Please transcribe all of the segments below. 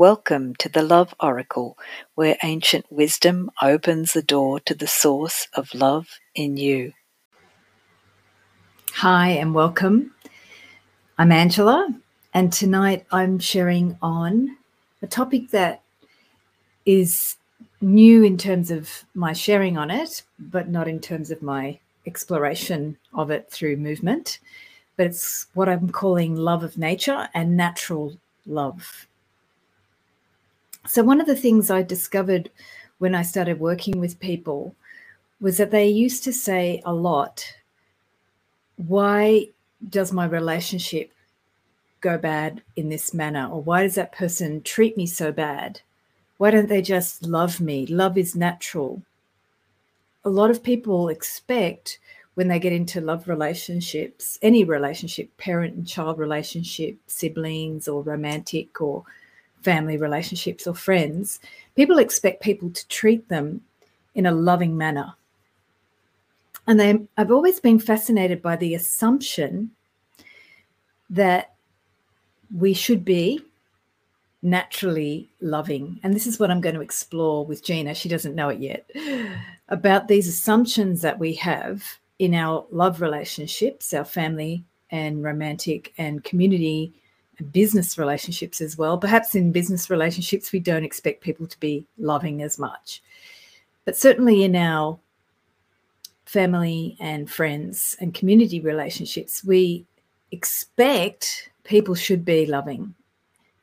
Welcome to the Love Oracle, where ancient wisdom opens the door to the source of love in you. Hi, and welcome. I'm Angela, and tonight I'm sharing on a topic that is new in terms of my sharing on it, but not in terms of my exploration of it through movement. But it's what I'm calling love of nature and natural love. So, one of the things I discovered when I started working with people was that they used to say a lot, Why does my relationship go bad in this manner? Or why does that person treat me so bad? Why don't they just love me? Love is natural. A lot of people expect when they get into love relationships, any relationship, parent and child relationship, siblings or romantic or family relationships or friends, people expect people to treat them in a loving manner. And they, I've always been fascinated by the assumption that we should be naturally loving. And this is what I'm going to explore with Gina. She doesn't know it yet about these assumptions that we have in our love relationships, our family and romantic and community business relationships as well. Perhaps in business relationships, we don't expect people to be loving as much. But certainly in our family and friends and community relationships, we expect people should be loving.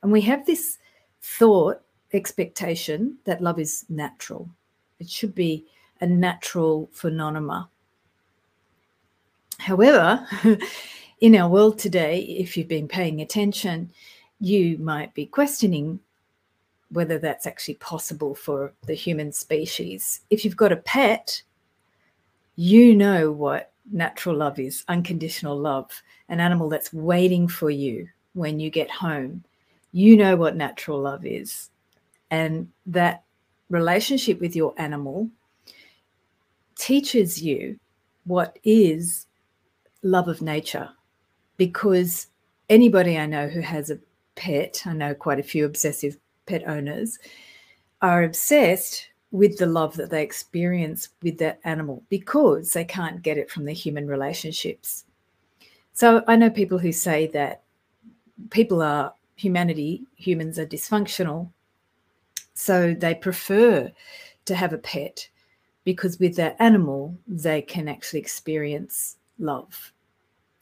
And we have this thought, expectation that love is natural. It should be a natural phenomenon. However, in our world today, if you've been paying attention, you might be questioning whether that's actually possible for the human species. If you've got a pet, you know what natural love is unconditional love, an animal that's waiting for you when you get home. You know what natural love is. And that relationship with your animal teaches you what is love of nature because anybody I know who has a pet, I know quite a few obsessive pet owners, are obsessed with the love that they experience with that animal because they can't get it from the human relationships. So I know people who say that people are humanity, humans are dysfunctional. So they prefer to have a pet because with that animal, they can actually experience love.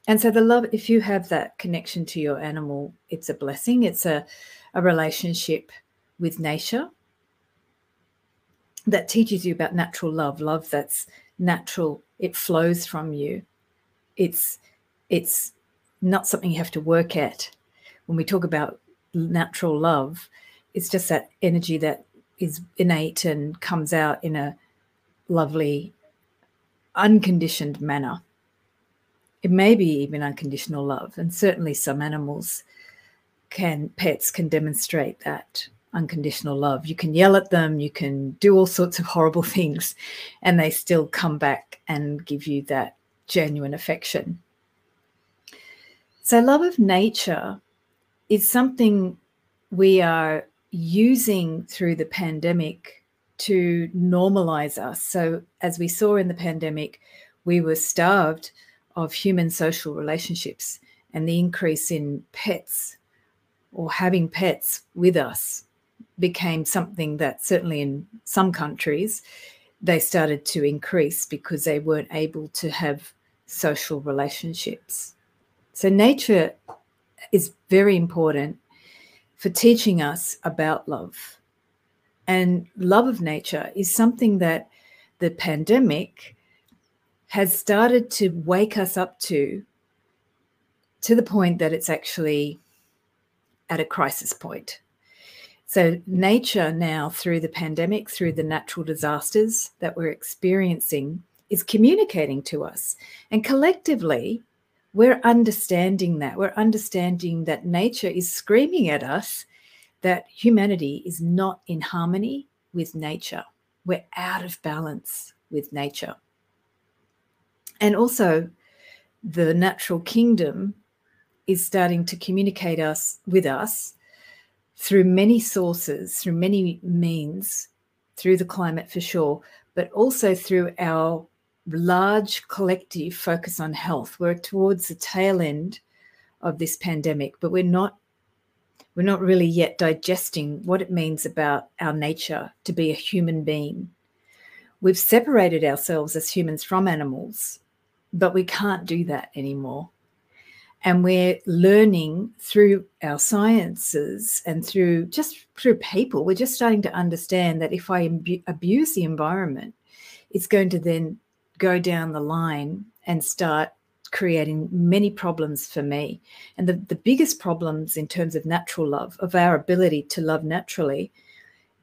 And so the love, if you have that connection to your animal, it's a blessing. It's a, a relationship with nature that teaches you about natural love, love that's natural. It flows from you. It's it's not something you have to work at. When we talk about natural love, it's just that energy that is innate and comes out in a lovely, unconditioned manner. It may be even unconditional love, and certainly some animals can, pets can demonstrate that unconditional love. You can yell at them, you can do all sorts of horrible things, and they still come back and give you that genuine affection. So, love of nature is something we are using through the pandemic to normalize us. So, as we saw in the pandemic, we were starved of human social relationships and the increase in pets or having pets with us became something that certainly in some countries they started to increase because they weren't able to have social relationships. So, nature is very important for teaching us about love. And love of nature is something that the pandemic has started to wake us up to to the point that it's actually at a crisis point. So, nature now, through the pandemic, through the natural disasters that we're experiencing, is communicating to us. And collectively, we're understanding that. We're understanding that nature is screaming at us that humanity is not in harmony with nature. We're out of balance with nature. And also, the natural kingdom is starting to communicate us with us through many sources, through many means, through the climate for sure, but also through our large collective focus on health. We're towards the tail end of this pandemic, but we're not we're not really yet digesting what it means about our nature to be a human being. We've separated ourselves as humans from animals, but we can't do that anymore. And we're learning through our sciences and through just through people, we're just starting to understand that if I abuse the environment, it's going to then go down the line and start creating many problems for me. And the, the biggest problems in terms of natural love, of our ability to love naturally,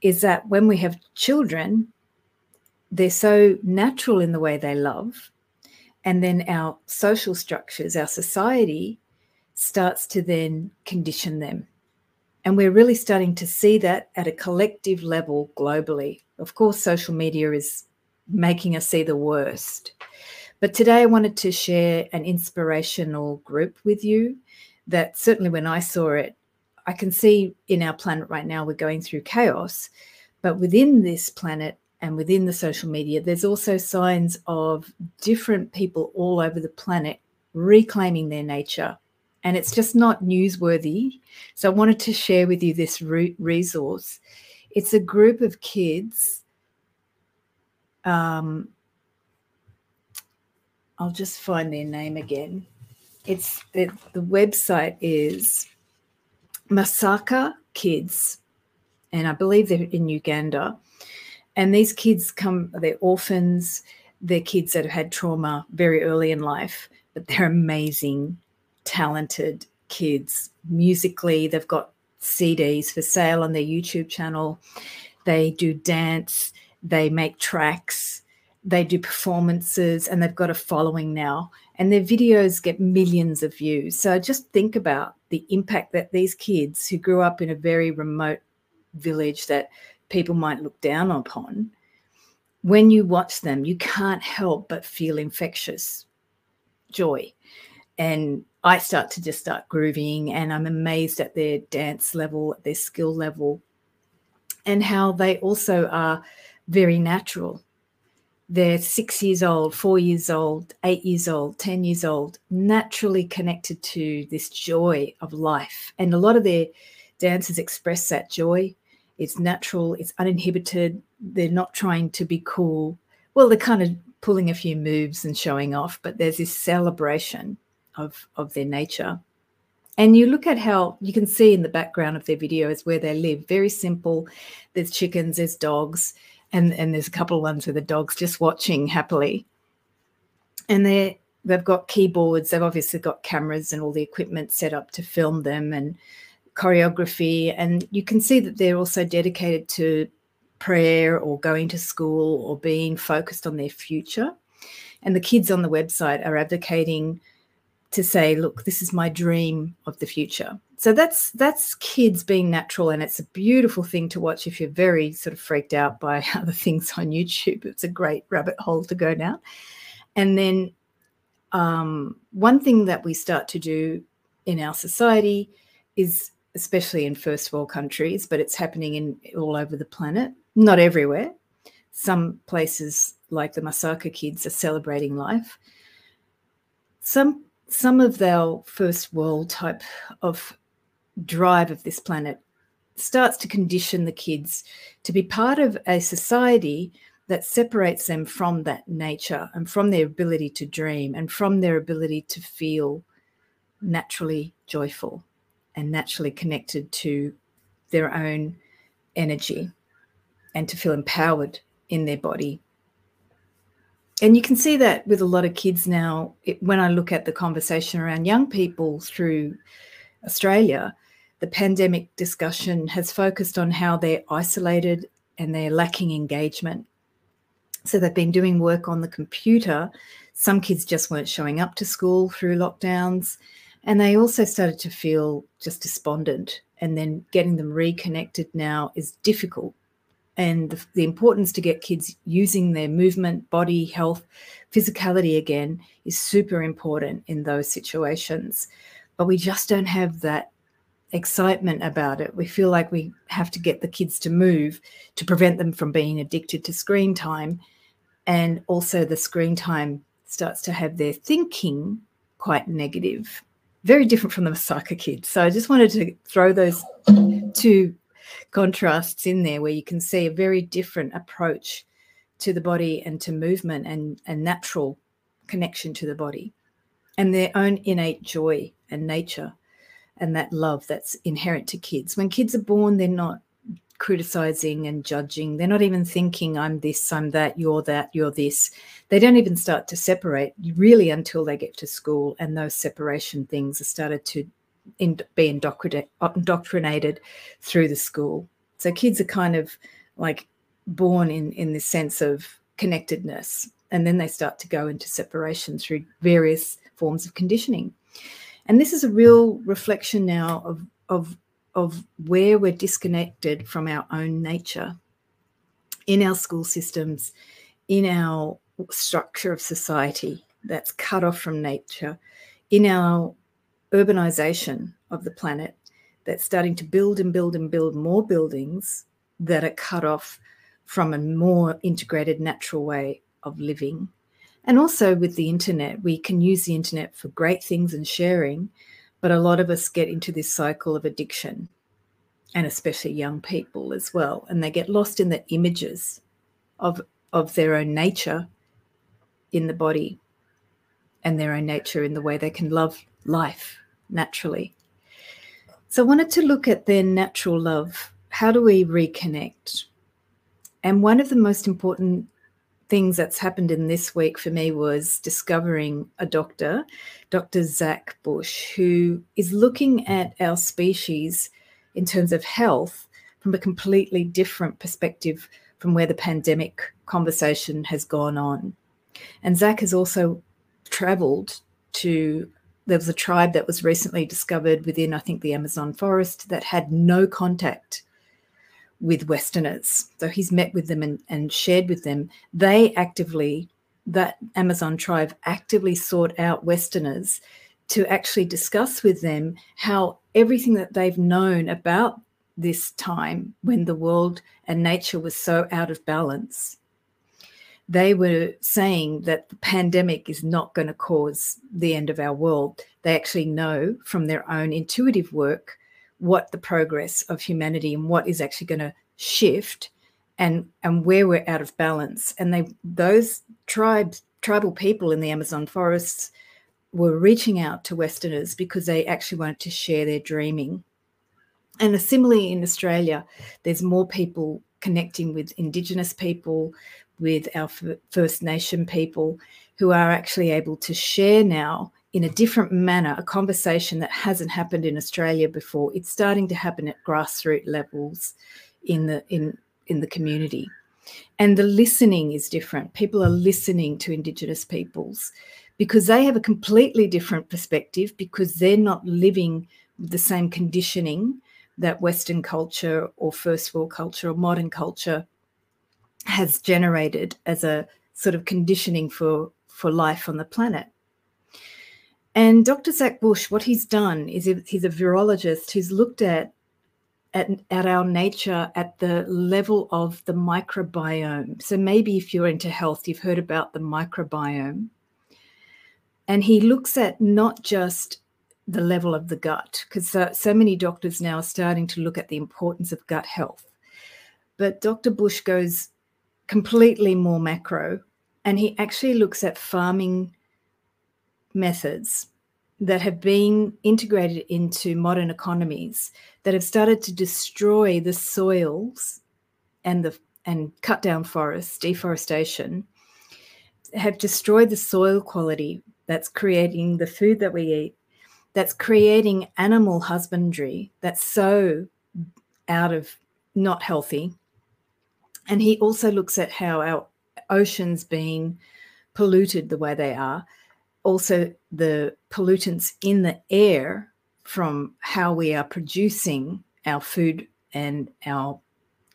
is that when we have children, they're so natural in the way they love. And then our social structures, our society starts to then condition them. And we're really starting to see that at a collective level globally. Of course, social media is making us see the worst. But today I wanted to share an inspirational group with you that certainly when I saw it, I can see in our planet right now we're going through chaos. But within this planet and within the social media, there's also signs of different people all over the planet reclaiming their nature. And it's just not newsworthy. So I wanted to share with you this re- resource. It's a group of kids um, I'll just find their name again. It's it, the website is Masaka Kids, and I believe they're in Uganda. And these kids come, they're orphans, they're kids that have had trauma very early in life, but they're amazing, talented kids. Musically, they've got CDs for sale on their YouTube channel. They do dance, they make tracks, they do performances, and they've got a following now. And their videos get millions of views. So just think about the impact that these kids who grew up in a very remote village that people might look down upon, when you watch them, you can't help but feel infectious joy. And I start to just start grooving, and I'm amazed at their dance level, their skill level, and how they also are very natural. They're six years old, four years old, eight years old, 10 years old, naturally connected to this joy of life. And a lot of their dancers express that joy. It's natural, it's uninhibited. They're not trying to be cool. Well, they're kind of pulling a few moves and showing off, but there's this celebration of, of their nature. And you look at how you can see in the background of their videos where they live. Very simple. There's chickens, there's dogs, and and there's a couple of ones with the dogs just watching happily and they they've got keyboards they've obviously got cameras and all the equipment set up to film them and choreography and you can see that they're also dedicated to prayer or going to school or being focused on their future. And the kids on the website are advocating to say look this is my dream of the future. So that's that's kids being natural and it's a beautiful thing to watch if you're very sort of freaked out by other things on youtube. It's a great rabbit hole to go down. And then um, one thing that we start to do in our society is especially in first world countries but it's happening in all over the planet. Not everywhere. Some places like the masaka kids are celebrating life. Some some of our first world type of drive of this planet starts to condition the kids to be part of a society that separates them from that nature and from their ability to dream and from their ability to feel naturally joyful and naturally connected to their own energy and to feel empowered in their body. And you can see that with a lot of kids now. It, when I look at the conversation around young people through Australia, the pandemic discussion has focused on how they're isolated and they're lacking engagement. So they've been doing work on the computer. Some kids just weren't showing up to school through lockdowns. And they also started to feel just despondent. And then getting them reconnected now is difficult. And the, the importance to get kids using their movement, body, health, physicality again is super important in those situations. But we just don't have that excitement about it. We feel like we have to get the kids to move to prevent them from being addicted to screen time. And also, the screen time starts to have their thinking quite negative, very different from the Masaka kids. So, I just wanted to throw those two contrasts in there where you can see a very different approach to the body and to movement and, and natural connection to the body and their own innate joy and nature and that love that's inherent to kids. When kids are born, they're not criticizing and judging. They're not even thinking, I'm this, I'm that, you're that, you're this. They don't even start to separate really until they get to school, and those separation things are started to in, be indoctrinated through the school. So kids are kind of like born in in this sense of connectedness, and then they start to go into separation through various forms of conditioning. And this is a real reflection now of of of where we're disconnected from our own nature in our school systems, in our structure of society that's cut off from nature, in our urbanization of the planet that's starting to build and build and build more buildings that are cut off from a more integrated natural way of living. And also with the internet, we can use the internet for great things and sharing, but a lot of us get into this cycle of addiction, and especially young people as well. And they get lost in the images of, of their own nature in the body and their own nature in the way they can love life naturally. So I wanted to look at their natural love. How do we reconnect? And one of the most important things that's happened in this week for me was discovering a doctor, Dr. Zach Bush, who is looking at our species in terms of health from a completely different perspective from where the pandemic conversation has gone on. And Zach has also traveled to there was a tribe that was recently discovered within, I think, the Amazon forest that had no contact with Westerners. So he's met with them and, and shared with them. They actively, that Amazon tribe actively sought out Westerners to actually discuss with them how everything that they've known about this time when the world and nature was so out of balance they were saying that the pandemic is not going to cause the end of our world. They actually know from their own intuitive work what the progress of humanity and what is actually going to shift and and where we're out of balance. And they those tribes tribal people in the Amazon forests were reaching out to Westerners because they actually wanted to share their dreaming. And similarly in Australia, there's more people connecting with Indigenous people, with our First Nation people who are actually able to share now in a different manner a conversation that hasn't happened in Australia before. It's starting to happen at grassroots levels in the in in the community. And the listening is different. People are listening to Indigenous peoples because they have a completely different perspective because they're not living the same conditioning that Western culture or first world culture or modern culture has generated as a sort of conditioning for, for life on the planet. And Dr. Zach Bush, what he's done is he's a virologist who's looked at, at, at our nature at the level of the microbiome. So maybe if you're into health, you've heard about the microbiome. And he looks at not just the level of the gut, because so, so many doctors now are starting to look at the importance of gut health. But Dr. Bush goes completely more macro. And he actually looks at farming methods that have been integrated into modern economies that have started to destroy the soils and the and cut down forests, deforestation, have destroyed the soil quality that's creating the food that we eat, that's creating animal husbandry that's so out of not healthy. And he also looks at how our oceans being polluted the way they are, also the pollutants in the air from how we are producing our food and our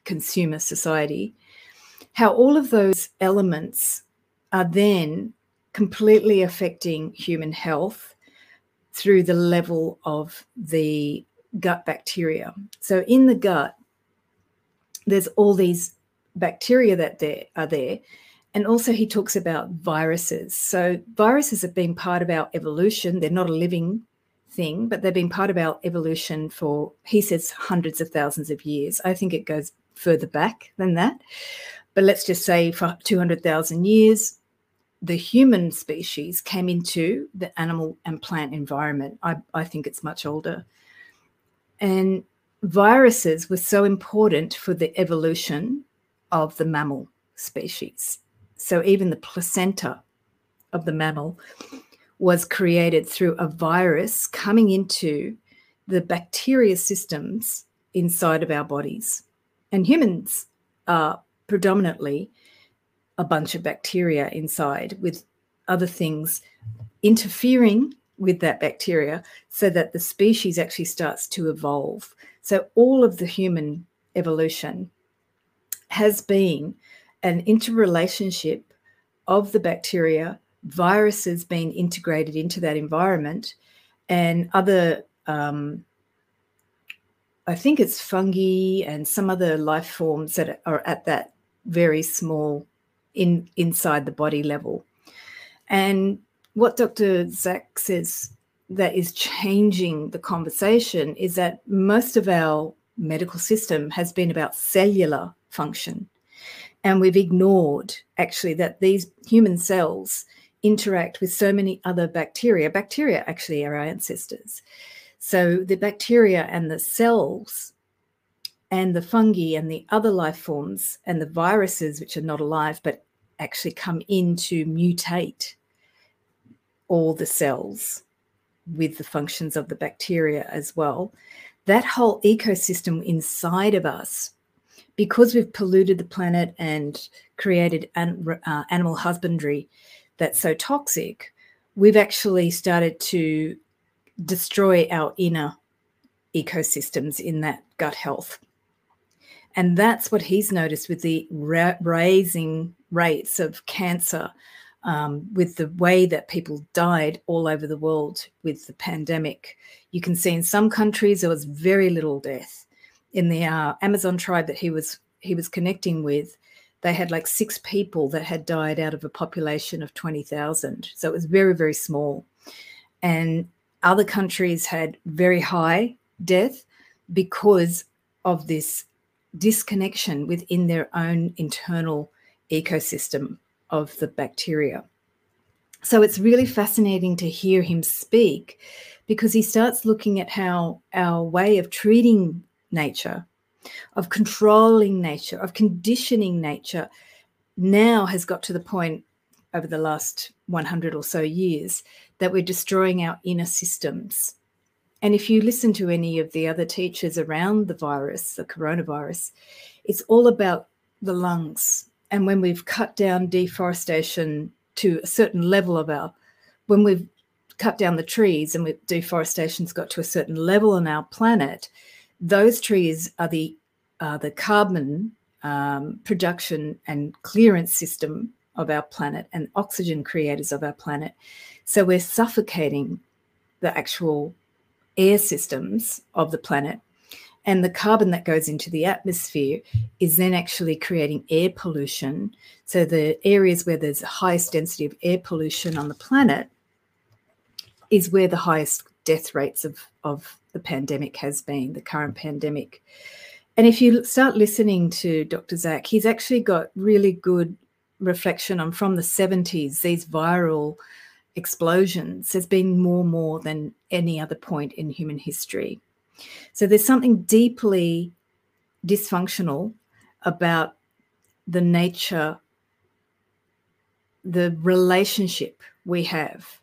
consumer society, how all of those elements are then completely affecting human health through the level of the gut bacteria. So in the gut, there's all these bacteria that there are there. And also he talks about viruses. So viruses have been part of our evolution. They're not a living thing, but they've been part of our evolution for, he says, hundreds of thousands of years. I think it goes further back than that. But let's just say for 200,000 years, the human species came into the animal and plant environment. I, I think it's much older. And viruses were so important for the evolution of the mammal species. So even the placenta of the mammal was created through a virus coming into the bacteria systems inside of our bodies. And humans are predominantly a bunch of bacteria inside with other things interfering with that bacteria so that the species actually starts to evolve. So, all of the human evolution has been an interrelationship of the bacteria, viruses being integrated into that environment, and other, um, I think it's fungi and some other life forms that are at that very small in inside the body level. And what Dr. Zach says that is changing the conversation is that most of our medical system has been about cellular function. And we've ignored actually that these human cells interact with so many other bacteria. Bacteria actually are our ancestors. So the bacteria and the cells and the fungi and the other life forms and the viruses, which are not alive but actually come in to mutate all the cells with the functions of the bacteria as well. That whole ecosystem inside of us, because we've polluted the planet and created an, uh, animal husbandry that's so toxic, we've actually started to destroy our inner ecosystems in that gut health. And that's what he's noticed with the ra- raising rates of cancer, um, with the way that people died all over the world with the pandemic. You can see in some countries there was very little death. In the uh, Amazon tribe that he was he was connecting with, they had like six people that had died out of a population of twenty thousand. So it was very very small, and other countries had very high death because of this disconnection within their own internal ecosystem of the bacteria. So it's really fascinating to hear him speak because he starts looking at how our way of treating nature, of controlling nature, of conditioning nature now has got to the point over the last 100 or so years that we're destroying our inner systems. And if you listen to any of the other teachers around the virus, the coronavirus, it's all about the lungs. And when we've cut down deforestation to a certain level of our, when we've cut down the trees and deforestation's got to a certain level on our planet, those trees are the uh, the carbon um, production and clearance system of our planet and oxygen creators of our planet. So we're suffocating the actual air systems of the planet. And the carbon that goes into the atmosphere is then actually creating air pollution. So, the areas where there's the highest density of air pollution on the planet is where the highest death rates of, of the pandemic has been, the current pandemic. And if you start listening to Dr. Zach, he's actually got really good reflection on from the 70s, these viral explosions has been more more than any other point in human history. So there's something deeply dysfunctional about the nature, the relationship we have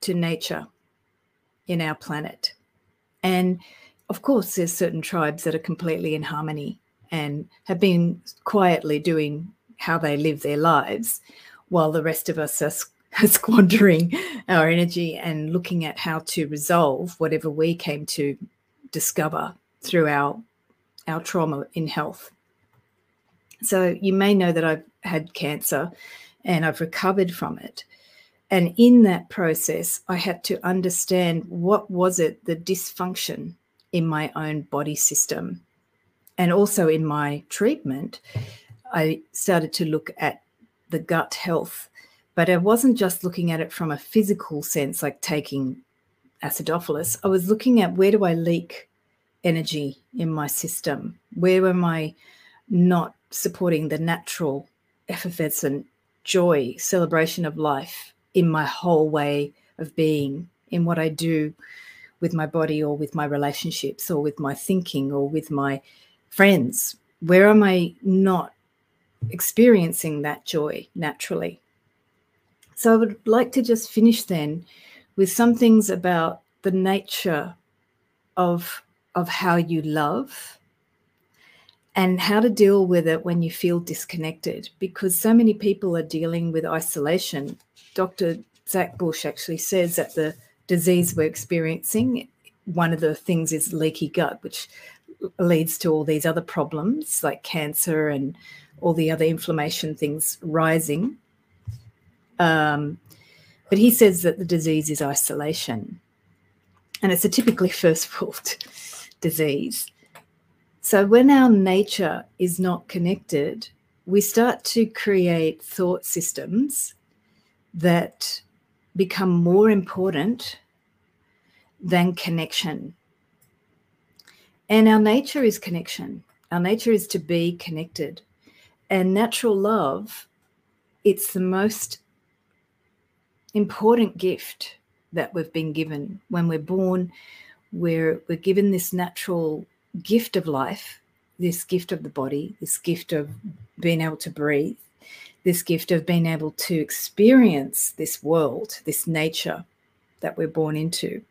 to nature in our planet. And of course, there's certain tribes that are completely in harmony and have been quietly doing how they live their lives, while the rest of us are squandering our energy and looking at how to resolve whatever we came to discover through our our trauma in health. So you may know that I've had cancer and I've recovered from it. And in that process, I had to understand what was it, the dysfunction in my own body system. And also in my treatment, I started to look at the gut health, but I wasn't just looking at it from a physical sense, like taking acidophilus. I was looking at where do I leak energy in my system? Where am I not supporting the natural effervescent joy, celebration of life in my whole way of being, in what I do with my body or with my relationships or with my thinking or with my friends? Where am I not experiencing that joy naturally? So I would like to just finish then with some things about the nature of, of how you love and how to deal with it when you feel disconnected because so many people are dealing with isolation. Dr. Zach Bush actually says that the disease we're experiencing, one of the things is leaky gut, which leads to all these other problems like cancer and all the other inflammation things rising. Um, but he says that the disease is isolation. And it's a typically first world disease. So when our nature is not connected, we start to create thought systems that become more important than connection. And our nature is connection. Our nature is to be connected. And natural love, it's the most important gift that we've been given. When we're born, we're, we're given this natural gift of life, this gift of the body, this gift of being able to breathe, this gift of being able to experience this world, this nature that we're born into.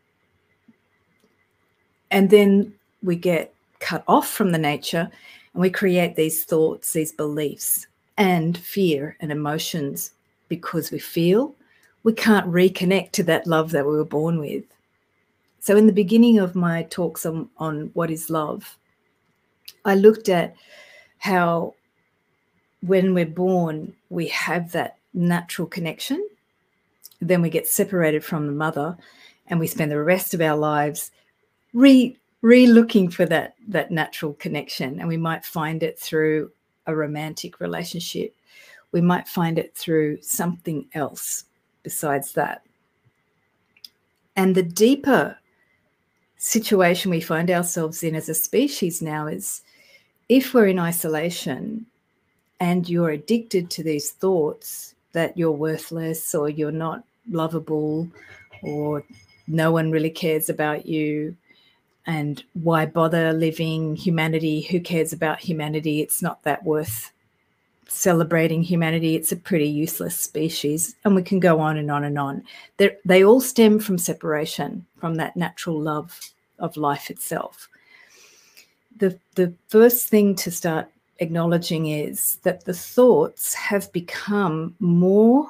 And then we get cut off from the nature and we create these thoughts, these beliefs, and fear and emotions because we feel we can't reconnect to that love that we were born with. So, in the beginning of my talks on, on what is love, I looked at how when we're born, we have that natural connection. Then we get separated from the mother and we spend the rest of our lives re re-looking for that that natural connection and we might find it through a romantic relationship we might find it through something else besides that and the deeper situation we find ourselves in as a species now is if we're in isolation and you're addicted to these thoughts that you're worthless or you're not lovable or no one really cares about you and why bother living humanity? Who cares about humanity? It's not that worth celebrating humanity. It's a pretty useless species and we can go on and on and on. They're, they all stem from separation from that natural love of life itself. The the first thing to start acknowledging is that the thoughts have become more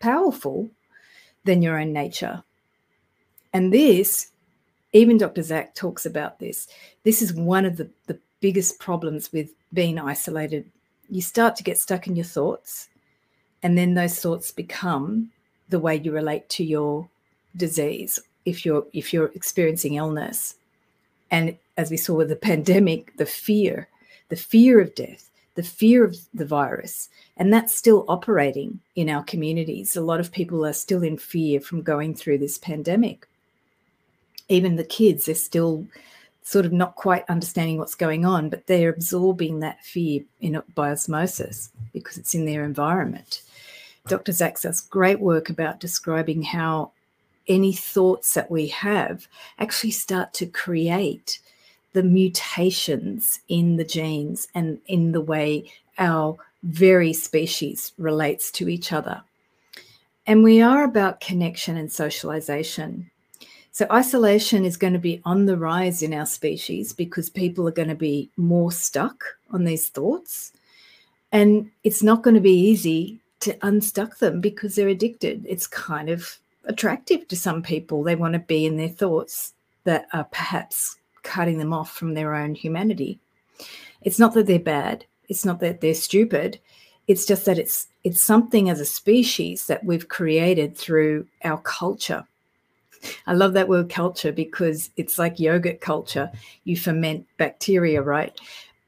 powerful than your own nature. And this, even Dr. Zach talks about this. This is one of the, the biggest problems with being isolated. You start to get stuck in your thoughts, and then those thoughts become the way you relate to your disease if you're if you're experiencing illness. And as we saw with the pandemic, the fear the fear of death, the fear of the virus. And that's still operating in our communities. A lot of people are still in fear from going through this pandemic. Even the kids are still sort of not quite understanding what's going on, but they're absorbing that fear in by osmosis because it's in their environment. Dr. Zach does great work about describing how any thoughts that we have actually start to create the mutations in the genes and in the way our very species relates to each other. And we are about connection and socialization. So, isolation is going to be on the rise in our species because people are going to be more stuck on these thoughts. And it's not going to be easy to unstuck them because they're addicted. It's kind of attractive to some people. They want to be in their thoughts that are perhaps cutting them off from their own humanity. It's not that they're bad. It's not that they're stupid. It's just that it's it's something as a species that we've created through our culture. I love that word culture because it's like yogurt culture. You ferment bacteria, right?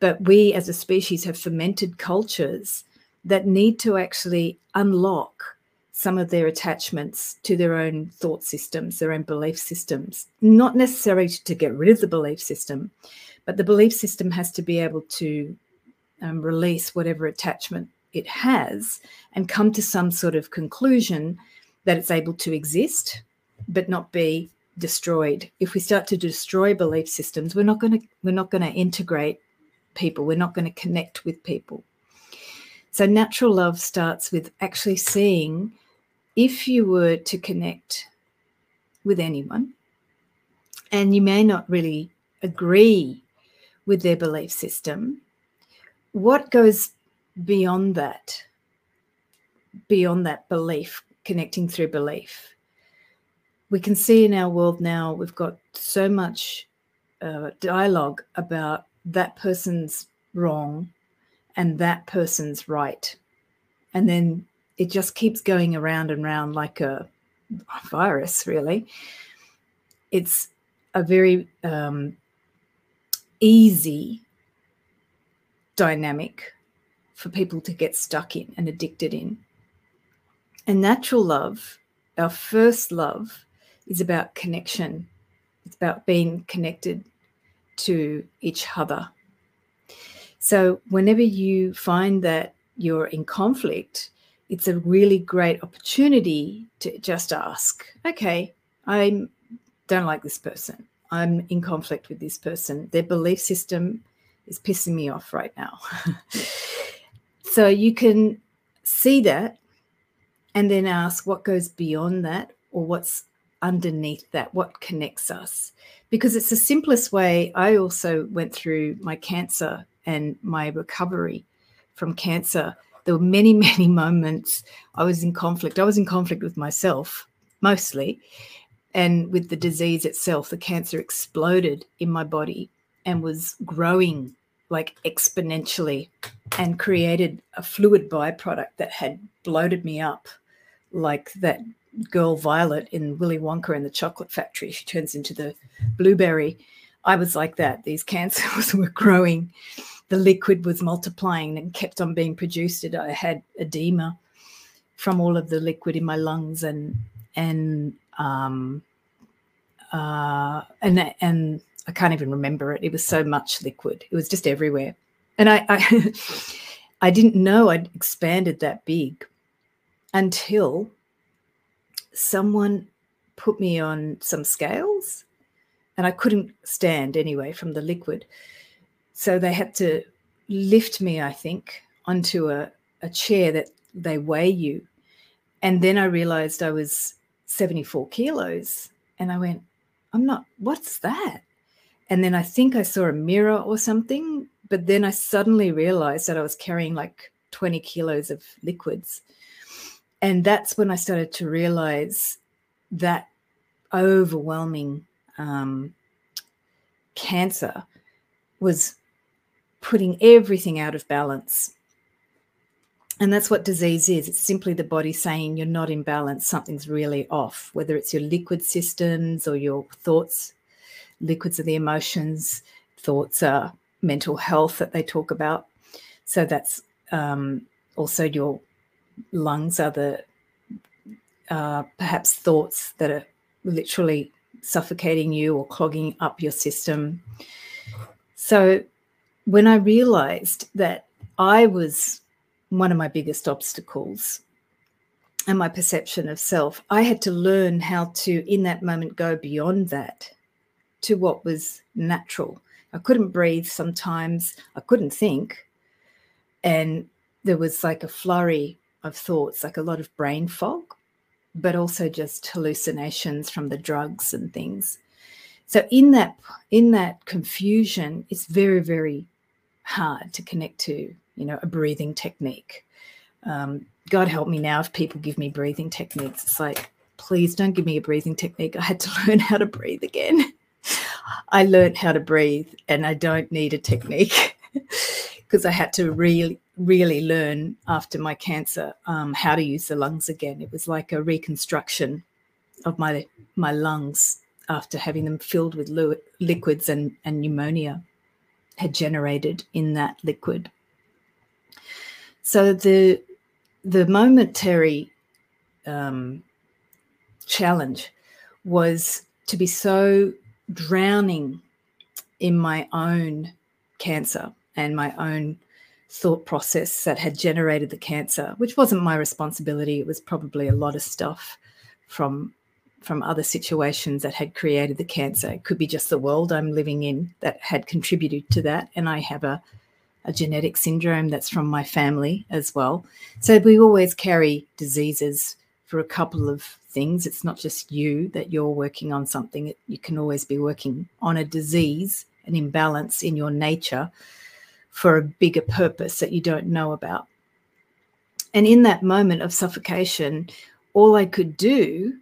But we as a species have fermented cultures that need to actually unlock some of their attachments to their own thought systems, their own belief systems, not necessarily to get rid of the belief system, but the belief system has to be able to um, release whatever attachment it has and come to some sort of conclusion that it's able to exist but not be destroyed. If we start to destroy belief systems we're not going to we're not going to integrate people. We're not going to connect with people. So natural love starts with actually seeing if you were to connect with anyone and you may not really agree with their belief system what goes beyond that beyond that belief connecting through belief? We can see in our world now we've got so much uh, dialogue about that person's wrong and that person's right and then it just keeps going around and around like a virus really it's a very um, easy dynamic for people to get stuck in and addicted in. And natural love, our first love, is about connection. It's about being connected to each other. So, whenever you find that you're in conflict, it's a really great opportunity to just ask, okay, I don't like this person. I'm in conflict with this person. Their belief system is pissing me off right now. so you can see that and then ask what goes beyond that or what's underneath that, what connects us. Because it's the simplest way. I also went through my cancer and my recovery from cancer. There were many, many moments I was in conflict. I was in conflict with myself mostly and with the disease itself. The cancer exploded in my body and was growing like exponentially and created a fluid byproduct that had bloated me up like that girl Violet in Willy Wonka in the chocolate factory. She turns into the blueberry. I was like that. These cancers were growing. The liquid was multiplying and kept on being produced. I had edema from all of the liquid in my lungs and and um, uh, and and I can't even remember it. It was so much liquid. It was just everywhere. And I I, I didn't know I'd expanded that big until someone put me on some scales and I couldn't stand anyway from the liquid. So they had to lift me, I think, onto a, a chair that they weigh you. And then I realized I was 74 kilos. And I went, I'm not, what's that? And then I think I saw a mirror or something, but then I suddenly realized that I was carrying like 20 kilos of liquids. And that's when I started to realize that overwhelming um, cancer was putting everything out of balance. And that's what disease is. It's simply the body saying you're not in balance, something's really off, whether it's your liquid systems or your thoughts liquids are the emotions, thoughts are mental health that they talk about. So that's um, also your lungs are the uh, perhaps thoughts that are literally suffocating you or clogging up your system. So when I realized that I was one of my biggest obstacles and my perception of self, I had to learn how to, in that moment, go beyond that to what was natural. I couldn't breathe sometimes, I couldn't think. And there was like a flurry of thoughts, like a lot of brain fog, but also just hallucinations from the drugs and things. So in that in that confusion, it's very, very hard to connect to, you know, a breathing technique. Um, God help me now if people give me breathing techniques. It's like, please don't give me a breathing technique. I had to learn how to breathe again. I learned how to breathe and I don't need a technique because I had to really, really learn after my cancer um, how to use the lungs again. It was like a reconstruction of my my lungs after having them filled with liquids and, and pneumonia had generated in that liquid. So the the momentary um, challenge was to be so drowning in my own cancer and my own thought process that had generated the cancer, which wasn't my responsibility. It was probably a lot of stuff from from other situations that had created the cancer. It could be just the world I'm living in that had contributed to that. And I have a, a genetic syndrome that's from my family as well. So we always carry diseases for a couple of things. It's not just you that you're working on something, you can always be working on a disease, an imbalance in your nature for a bigger purpose that you don't know about. And in that moment of suffocation, all I could do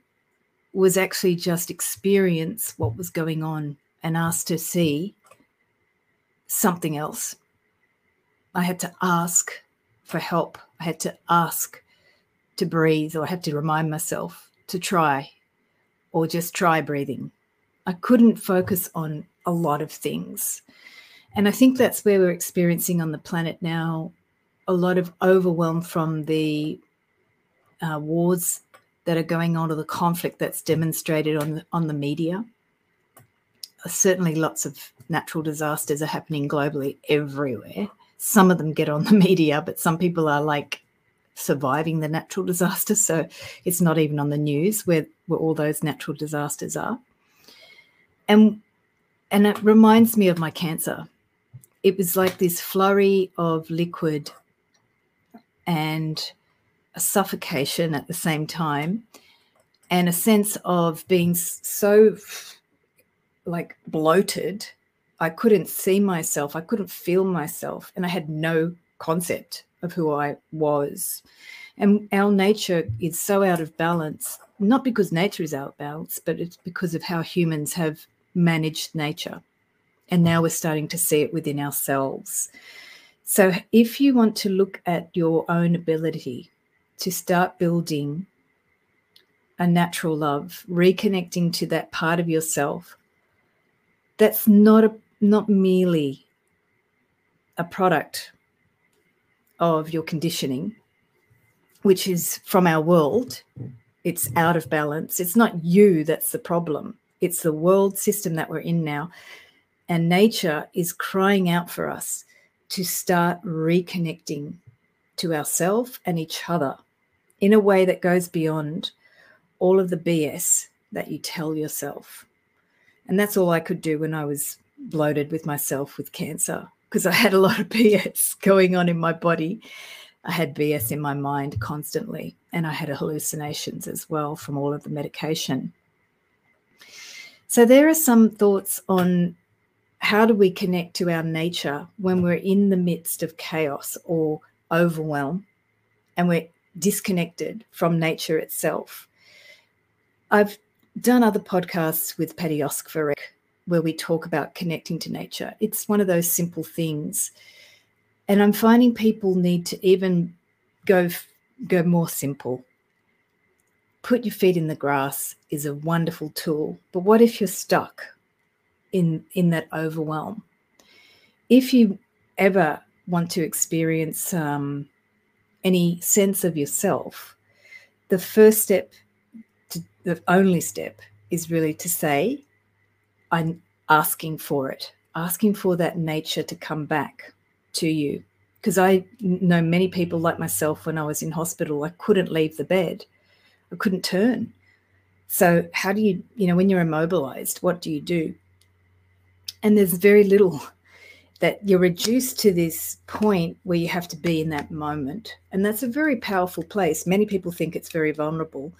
was actually just experience what was going on and ask to see something else. I had to ask for help. I had to ask to breathe, or I had to remind myself to try or just try breathing. I couldn't focus on a lot of things. And I think that's where we're experiencing on the planet now a lot of overwhelm from the uh, wars that are going on or the conflict that's demonstrated on the, on the media. Certainly, lots of natural disasters are happening globally everywhere. Some of them get on the media, but some people are like surviving the natural disaster. So it's not even on the news where, where all those natural disasters are. And and it reminds me of my cancer. It was like this flurry of liquid and a suffocation at the same time and a sense of being so like bloated. I couldn't see myself. I couldn't feel myself and i had no concept of who i was. And our nature is so out of balance not because nature is out of balance but it's because of how humans have managed nature. And now we're starting to see it within ourselves. So if you want to look at your own ability to start building a natural love, reconnecting to that part of yourself that's not a not merely a product of your conditioning, which is from our world. It's out of balance. It's not you that's the problem. It's the world system that we're in now. And nature is crying out for us to start reconnecting to ourselves and each other in a way that goes beyond all of the BS that you tell yourself. And that's all I could do when I was bloated with myself with cancer because I had a lot of BS going on in my body. I had BS in my mind constantly, and I had hallucinations as well from all of the medication. So, there are some thoughts on how do we connect to our nature when we're in the midst of chaos or overwhelm and we're disconnected from nature itself. I've done other podcasts with Patty Oskvarek where we talk about connecting to nature. It's one of those simple things. And I'm finding people need to even go go more simple. Put your feet in the grass is a wonderful tool. But what if you're stuck in in that overwhelm? If you ever want to experience um, any sense of yourself, the first step, to, the only step, is really to say, I'm asking for it, asking for that nature to come back to you. Because I know many people like myself when I was in hospital, I couldn't leave the bed, I couldn't turn. So, how do you, you know, when you're immobilized, what do you do? And there's very little that you're reduced to this point where you have to be in that moment. And that's a very powerful place. Many people think it's very vulnerable,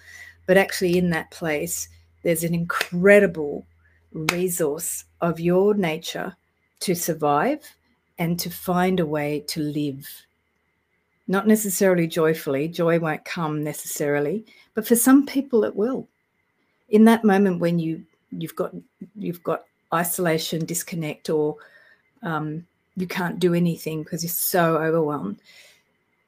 but actually, in that place, there's an incredible resource of your nature to survive and to find a way to live. Not necessarily joyfully, joy won't come necessarily, but for some people it will. In that moment when you you've got you've got isolation, disconnect, or um, you can't do anything because you're so overwhelmed.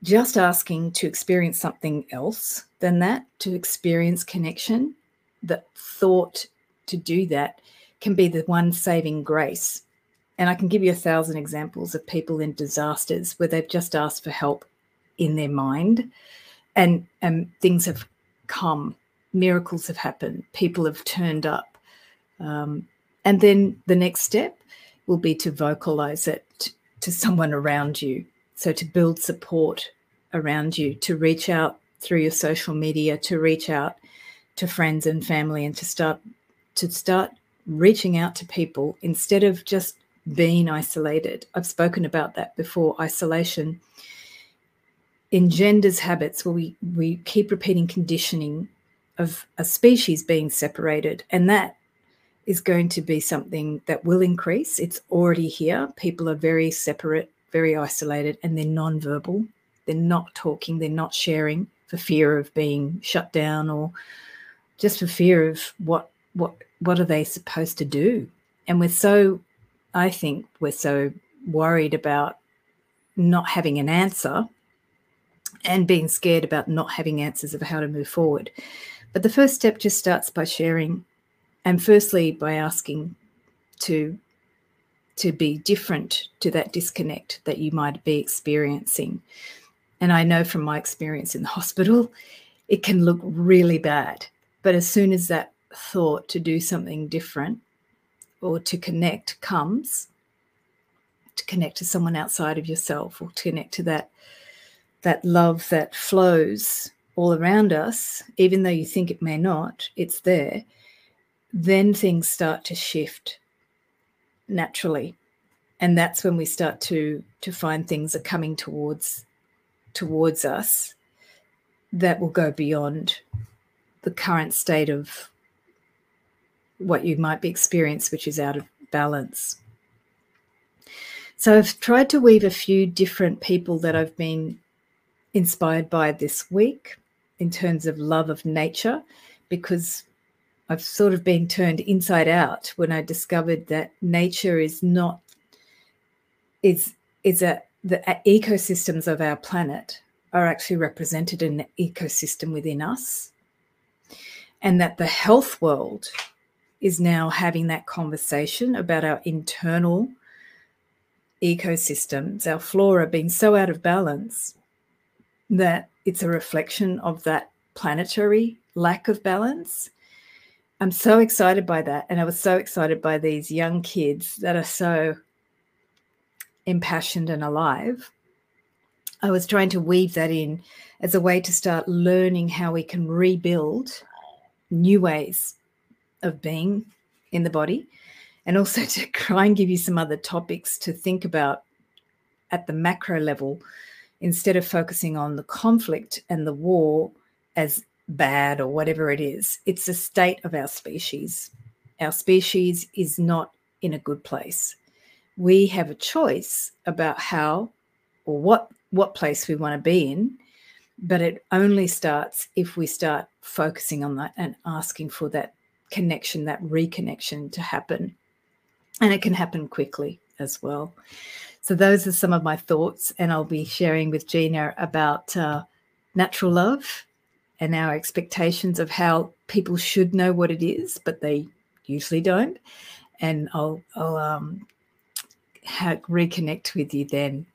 Just asking to experience something else than that, to experience connection, that thought to do that can be the one saving grace. And I can give you a thousand examples of people in disasters where they've just asked for help in their mind and, and things have come, miracles have happened, people have turned up. Um, and then the next step will be to vocalize it to someone around you. So to build support around you, to reach out through your social media, to reach out to friends and family and to start to start reaching out to people instead of just being isolated. I've spoken about that before. Isolation engenders habits where we, we keep repeating conditioning of a species being separated. And that is going to be something that will increase. It's already here. People are very separate, very isolated, and they're non-verbal. They're not talking, they're not sharing for fear of being shut down or just for fear of what what what are they supposed to do? And we're so I think we're so worried about not having an answer and being scared about not having answers of how to move forward. But the first step just starts by sharing and firstly by asking to to be different to that disconnect that you might be experiencing. And I know from my experience in the hospital, it can look really bad. But as soon as that thought to do something different or to connect comes, to connect to someone outside of yourself or to connect to that that love that flows all around us, even though you think it may not, it's there, then things start to shift naturally. And that's when we start to to find things are coming towards towards us that will go beyond the current state of what you might be experiencing, which is out of balance. So I've tried to weave a few different people that I've been inspired by this week in terms of love of nature, because I've sort of been turned inside out when I discovered that nature is not is is a the ecosystems of our planet are actually represented in the ecosystem within us and that the health world is now having that conversation about our internal ecosystems, our flora being so out of balance that it's a reflection of that planetary lack of balance. I'm so excited by that. And I was so excited by these young kids that are so impassioned and alive. I was trying to weave that in as a way to start learning how we can rebuild new ways of being in the body and also to try and give you some other topics to think about at the macro level instead of focusing on the conflict and the war as bad or whatever it is. It's a state of our species. Our species is not in a good place. We have a choice about how or what what place we want to be in, but it only starts if we start focusing on that and asking for that connection, that reconnection to happen. And it can happen quickly as well. So, those are some of my thoughts, and I'll be sharing with Gina about uh, natural love and our expectations of how people should know what it is, but they usually don't. And I'll, I'll um, ha- reconnect with you then.